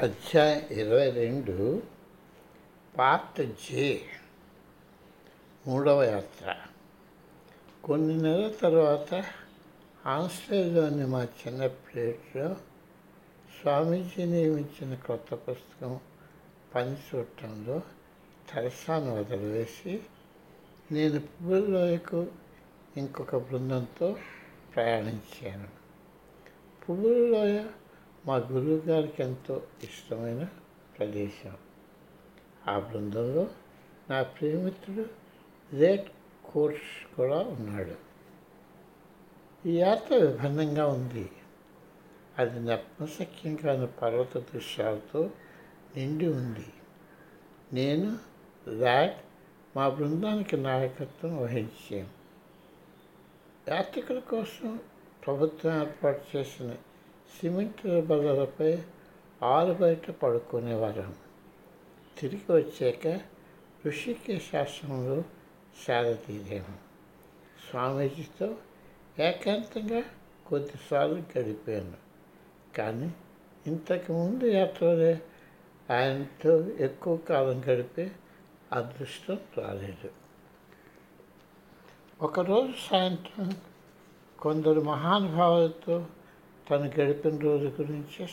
అధ్యాయం ఇరవై రెండు పార్ట్ జే మూడవ యాత్ర. కొన్ని నెలల తర్వాత ఆన్స్టైన్లోని మా చిన్న ప్లేట్లో స్వామీజీ నియమించిన కొత్త పుస్తకం పని చూడటంలో తలసాను వదిలివేసి నేను పువ్వుల్లోయకు ఇంకొక బృందంతో ప్రయాణించాను. పువ్వులలోయ మా గురువు గారికి ఎంతో ఇష్టమైన ప్రదేశం. ఆ బృందంలో నా ప్రియమిత్రుడు రేట్ కోర్స్ కూడా ఉన్నాడు. ఈ యాత్ర విభిన్నంగా ఉంది. అది నప్మశక్యం కాని పర్వత దృశ్యాలతో నిండి ఉంది. నేను ర్యాట్ మా బృందానికి నాయకత్వం వహించాను యాత్రికుల కోసం ప్రభుత్వం ఏర్పాటు చేసిన సిమెంట్ బల్లలపై ఆరు బయట పడుకునేవారం తిరిగి వచ్చాక ఋషికేశ్ ఆశ్రమంలో సేద స్వామీజీతో ఏకాంతంగా కొద్దిసార్లు గడిపాను కానీ ఇంతకుముందు యాత్రలే ఆయనతో ఎక్కువ కాలం గడిపే అదృష్టం రాలేదు. ఒకరోజు సాయంత్రం కొందరు మహానుభావులతో తను గడిపిన రోజు గురించి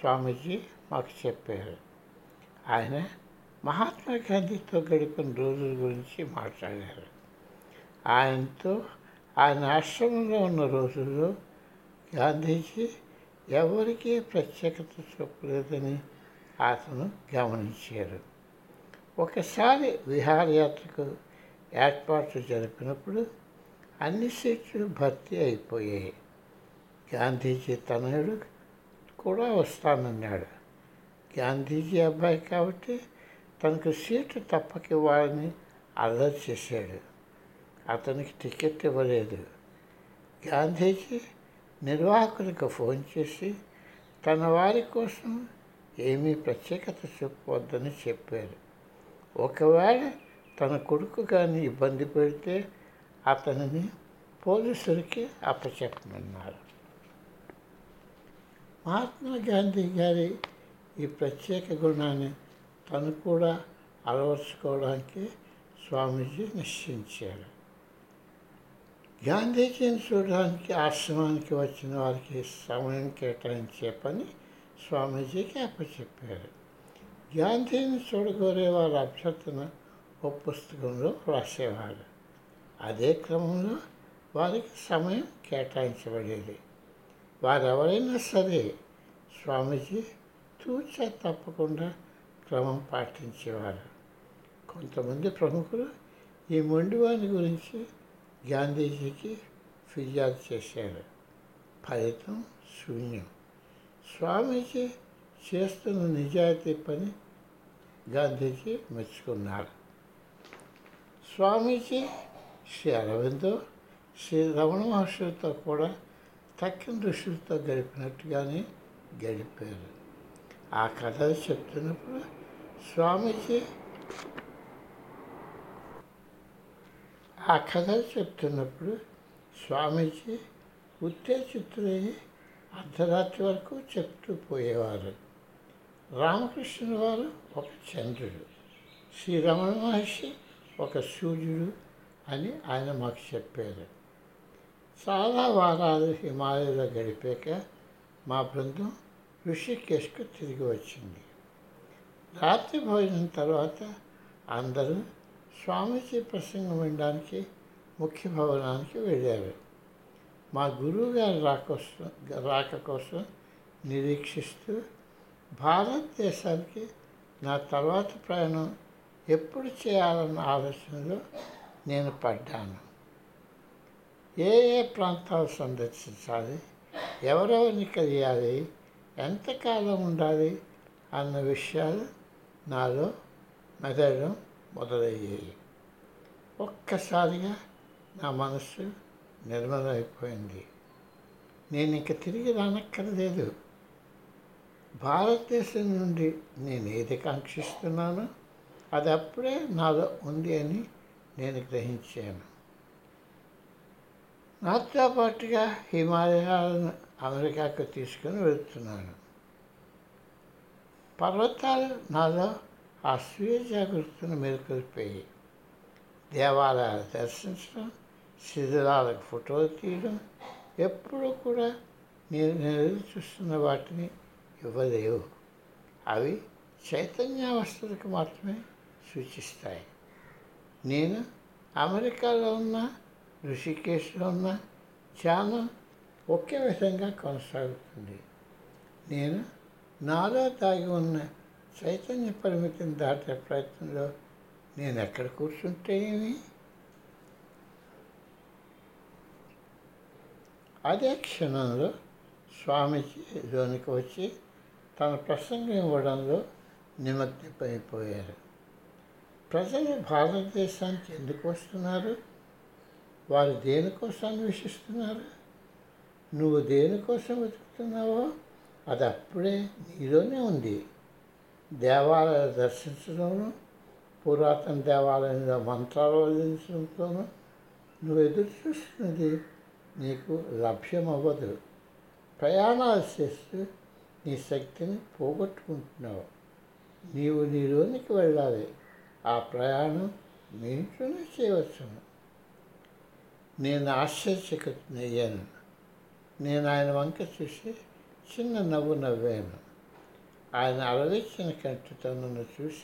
స్వామీజీ మాకు చెప్పారు. ఆయన మహాత్మా గాంధీతో గడిపిన రోజుల గురించి మాట్లాడారు. ఆయనతో ఆయన ఆశ్రమంలో ఉన్న రోజుల్లో గాంధీజీ ఎవరికీ ప్రత్యేకత చూపలేదని అతను గమనించారు. ఒకసారి విహారయాత్రకు ఏర్పాట్లు జరిపినప్పుడు అన్ని సీట్లు భర్తీ అయిపోయాయి. గాంధీజీ తనయుడు కూడా వస్తానన్నాడు. గాంధీజీ అబ్బాయి కాబట్టి తనకు సీటు తప్పక ఇవ్వాలని అల్లరి చేశాడు. అతనికి టికెట్ ఇవ్వలేదు. గాంధీజీ నిర్వాహకులకు ఫోన్ చేసి తన వారి కోసం ఏమీ ప్రత్యేకత చెప్పవద్దని చెప్పారు. ఒకవేళ తన కొడుకు కానీ ఇబ్బంది పెడితే అతనిని పోలీసులకి అప్పచెప్పమన్నారు. మహాత్మా గాంధీ గారి ఈ ప్రత్యేక గుణాన్ని తను కూడా అలవర్చుకోవడానికి స్వామీజీ నిశ్చయించారు. గాంధీజీని చూడడానికి ఆశ్రమానికి వచ్చిన వారికి సమయం కేటాయించే పని స్వామీజీకి అప్పచెప్పారు. గాంధీని చూడగోరే వారి అభ్యర్థన ఓ పుస్తకంలో రాసేవారు. అదే క్రమంలో వారికి సమయం కేటాయించబడేది. వారెవరైనా సరే స్వామీజీ తూచా తప్పకుండా క్రమం పాటించేవారు. కొంతమంది ప్రముఖులు ఈ మొండివాని గురించి గాంధీజీకి ఫిర్యాదు చేశారు. ఫలితం శూన్యం. స్వామీజీ చేస్తున్న నిజాయితీ పని గాంధీజీ మెచ్చుకున్నారు. స్వామీజీ శ్రీ అరవిందో శ్రీ రమణ మహర్షులతో కూడా తక్కిన ఋషులతో గడిపినట్టుగానే గడిపారు. ఆ కథలు చెప్తున్నప్పుడు స్వామీజీ ఆ కథలు చెప్తున్నప్పుడు స్వామీజీ ఉత్తేజితులయ్యి అర్ధరాత్రి వరకు చెప్తూ పోయేవారు. రామకృష్ణుల వారు ఒక చంద్రుడు శ్రీ రమణ మహర్షి ఒక సూర్యుడు అని ఆయన మాకు చెప్పారు. చాలా వారాలు హిమాలయలో గడిపాక మా బృందం ఋషికేశ్కు తిరిగి వచ్చింది. రాత్రి భోజనం తర్వాత అందరూ స్వామీజీ ప్రసంగం వినడానికి ముఖ్య భవనానికి వెళ్ళారు. మా గురువు గారి రాకోసం రాక కోసం నిరీక్షిస్తూ భారతదేశానికి నా తర్వాత ప్రయాణం ఎప్పుడు చేయాలన్న ఆలోచనలో నేను పడ్డాను. ఏ ఏ ప్రాంతాలు సందర్శించాలి? ఎవరెవరిని కలియాలి? ఎంతకాలం ఉండాలి? అన్న విషయాలు నాలో మెదడడం మొదలయ్యాయి. ఒక్కసారిగా నా మనస్సు నిర్మలమైపోయింది. నేను ఇంక తిరిగి రానక్కర్లేదు. భారతదేశం నుండి నేను ఏది కాంక్షిస్తున్నానో అది అప్పుడే నాలో ఉంది అని నేను గ్రహించాను. నాతో పాటుగా హిమాలయాలను అమెరికాకు తీసుకుని వెళ్తున్నాను. పర్వతాలు నాలో ఆ స్వీయ జాగృతిని దేవాలయాలు దర్శించడం శిథిలాలకు ఫోటోలు తీయడం ఎప్పుడూ కూడా నేను ఎదురు చూస్తున్న వాటిని ఇవ్వలేవు. అవి చైతన్యావస్థలకు మాత్రమే సూచిస్తాయి. నేను అమెరికాలో ఉన్న ఋషికేశ్లో ఉన్న ధ్యానం ఒకే విధంగా కొనసాగుతుంది. నేను నాలో దాగి ఉన్న చైతన్య పరిమితిని దాటే ప్రయత్నంలో నేను ఎక్కడ కూర్చుంటే ఏమి? అదే క్షణంలో స్వామీజీ లోనికి వచ్చి తన ప్రసంగం ఇవ్వడంలో నిమగ్నమైపోయారు. ప్రజలు భారతదేశానికి ఎందుకు వస్తున్నారు? వారు దేనికోసం అన్వేషిస్తున్నారు? నువ్వు దేనికోసం వెతుకుతున్నావో అది అప్పుడే నీలోనే ఉంది. దేవాలయాలు దర్శించడంలో పురాతన దేవాలయంలో మంత్రాలు వదిలించడంతోనూ నువ్వు ఎదురు చూస్తున్నది నీకు లభ్యమవ్వదు. ప్రయాణాలు చేస్తూ నీ శక్తిని పోగొట్టుకుంటున్నావు. నీవు నీలోనికి వెళ్ళాలి. ఆ ప్రయాణం మీ ఇంట్లోనే చేయవచ్చును. నేను ఆశ్చర్యచకితునయ్యాను నేను ఆయన వంక చూసి చిన్న నవ్వు నవ్వాను. ఆయన అలవెచ్చిన కంటితో నన్ను చూసి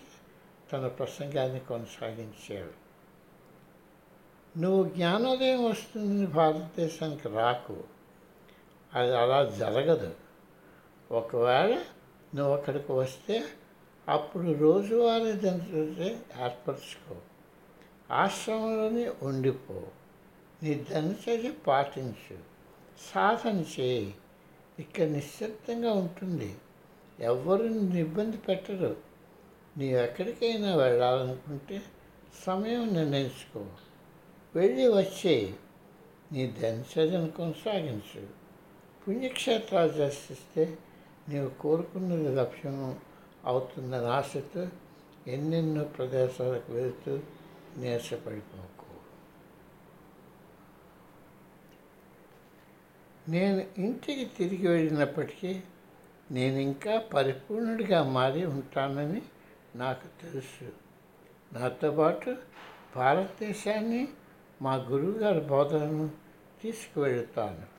తన ప్రసంగాన్ని కొనసాగించాడు. నువ్వు జ్ఞానోదయం వస్తుందని భారతదేశానికి రాకు. అది అలా జరగదు. ఒకవేళ నువ్వు అక్కడికి వస్తే అప్పుడు రోజువారీ దినచర్య ఏర్పరచుకో. ఆశ్రమంలోనే ఉండిపో. నీ దినచర్య పాటించు. సాధన చేయి. ఇక్కడ నిశ్శబ్దంగా ఉంటుంది. ఎవరు నిన్ను ఇబ్బంది పెట్టరు. నీవు ఎక్కడికైనా వెళ్ళాలనుకుంటే సమయం నిర్ణయించుకో. వెళ్ళి వచ్చే. నీ దినచర్యను కొనసాగించు. పుణ్యక్షేత్రాలు దర్శిస్తే నీవు కోరుకున్నది లక్ష్యం అవుతుందని ఆశతో ఎన్నెన్నో ప్రదేశాలకు వెళుతూ నీరసపడిపోకు. నేను ఇంటికి తిరిగి వెళ్ళినప్పటికీ నేను ఇంకా పరిపూర్ణుడిగా మారి ఉంటానని నాకు తెలుసు. నాతో పాటు భారతదేశాన్ని మా గురువుగారి బోధనను తీసుకువెళ్తాను.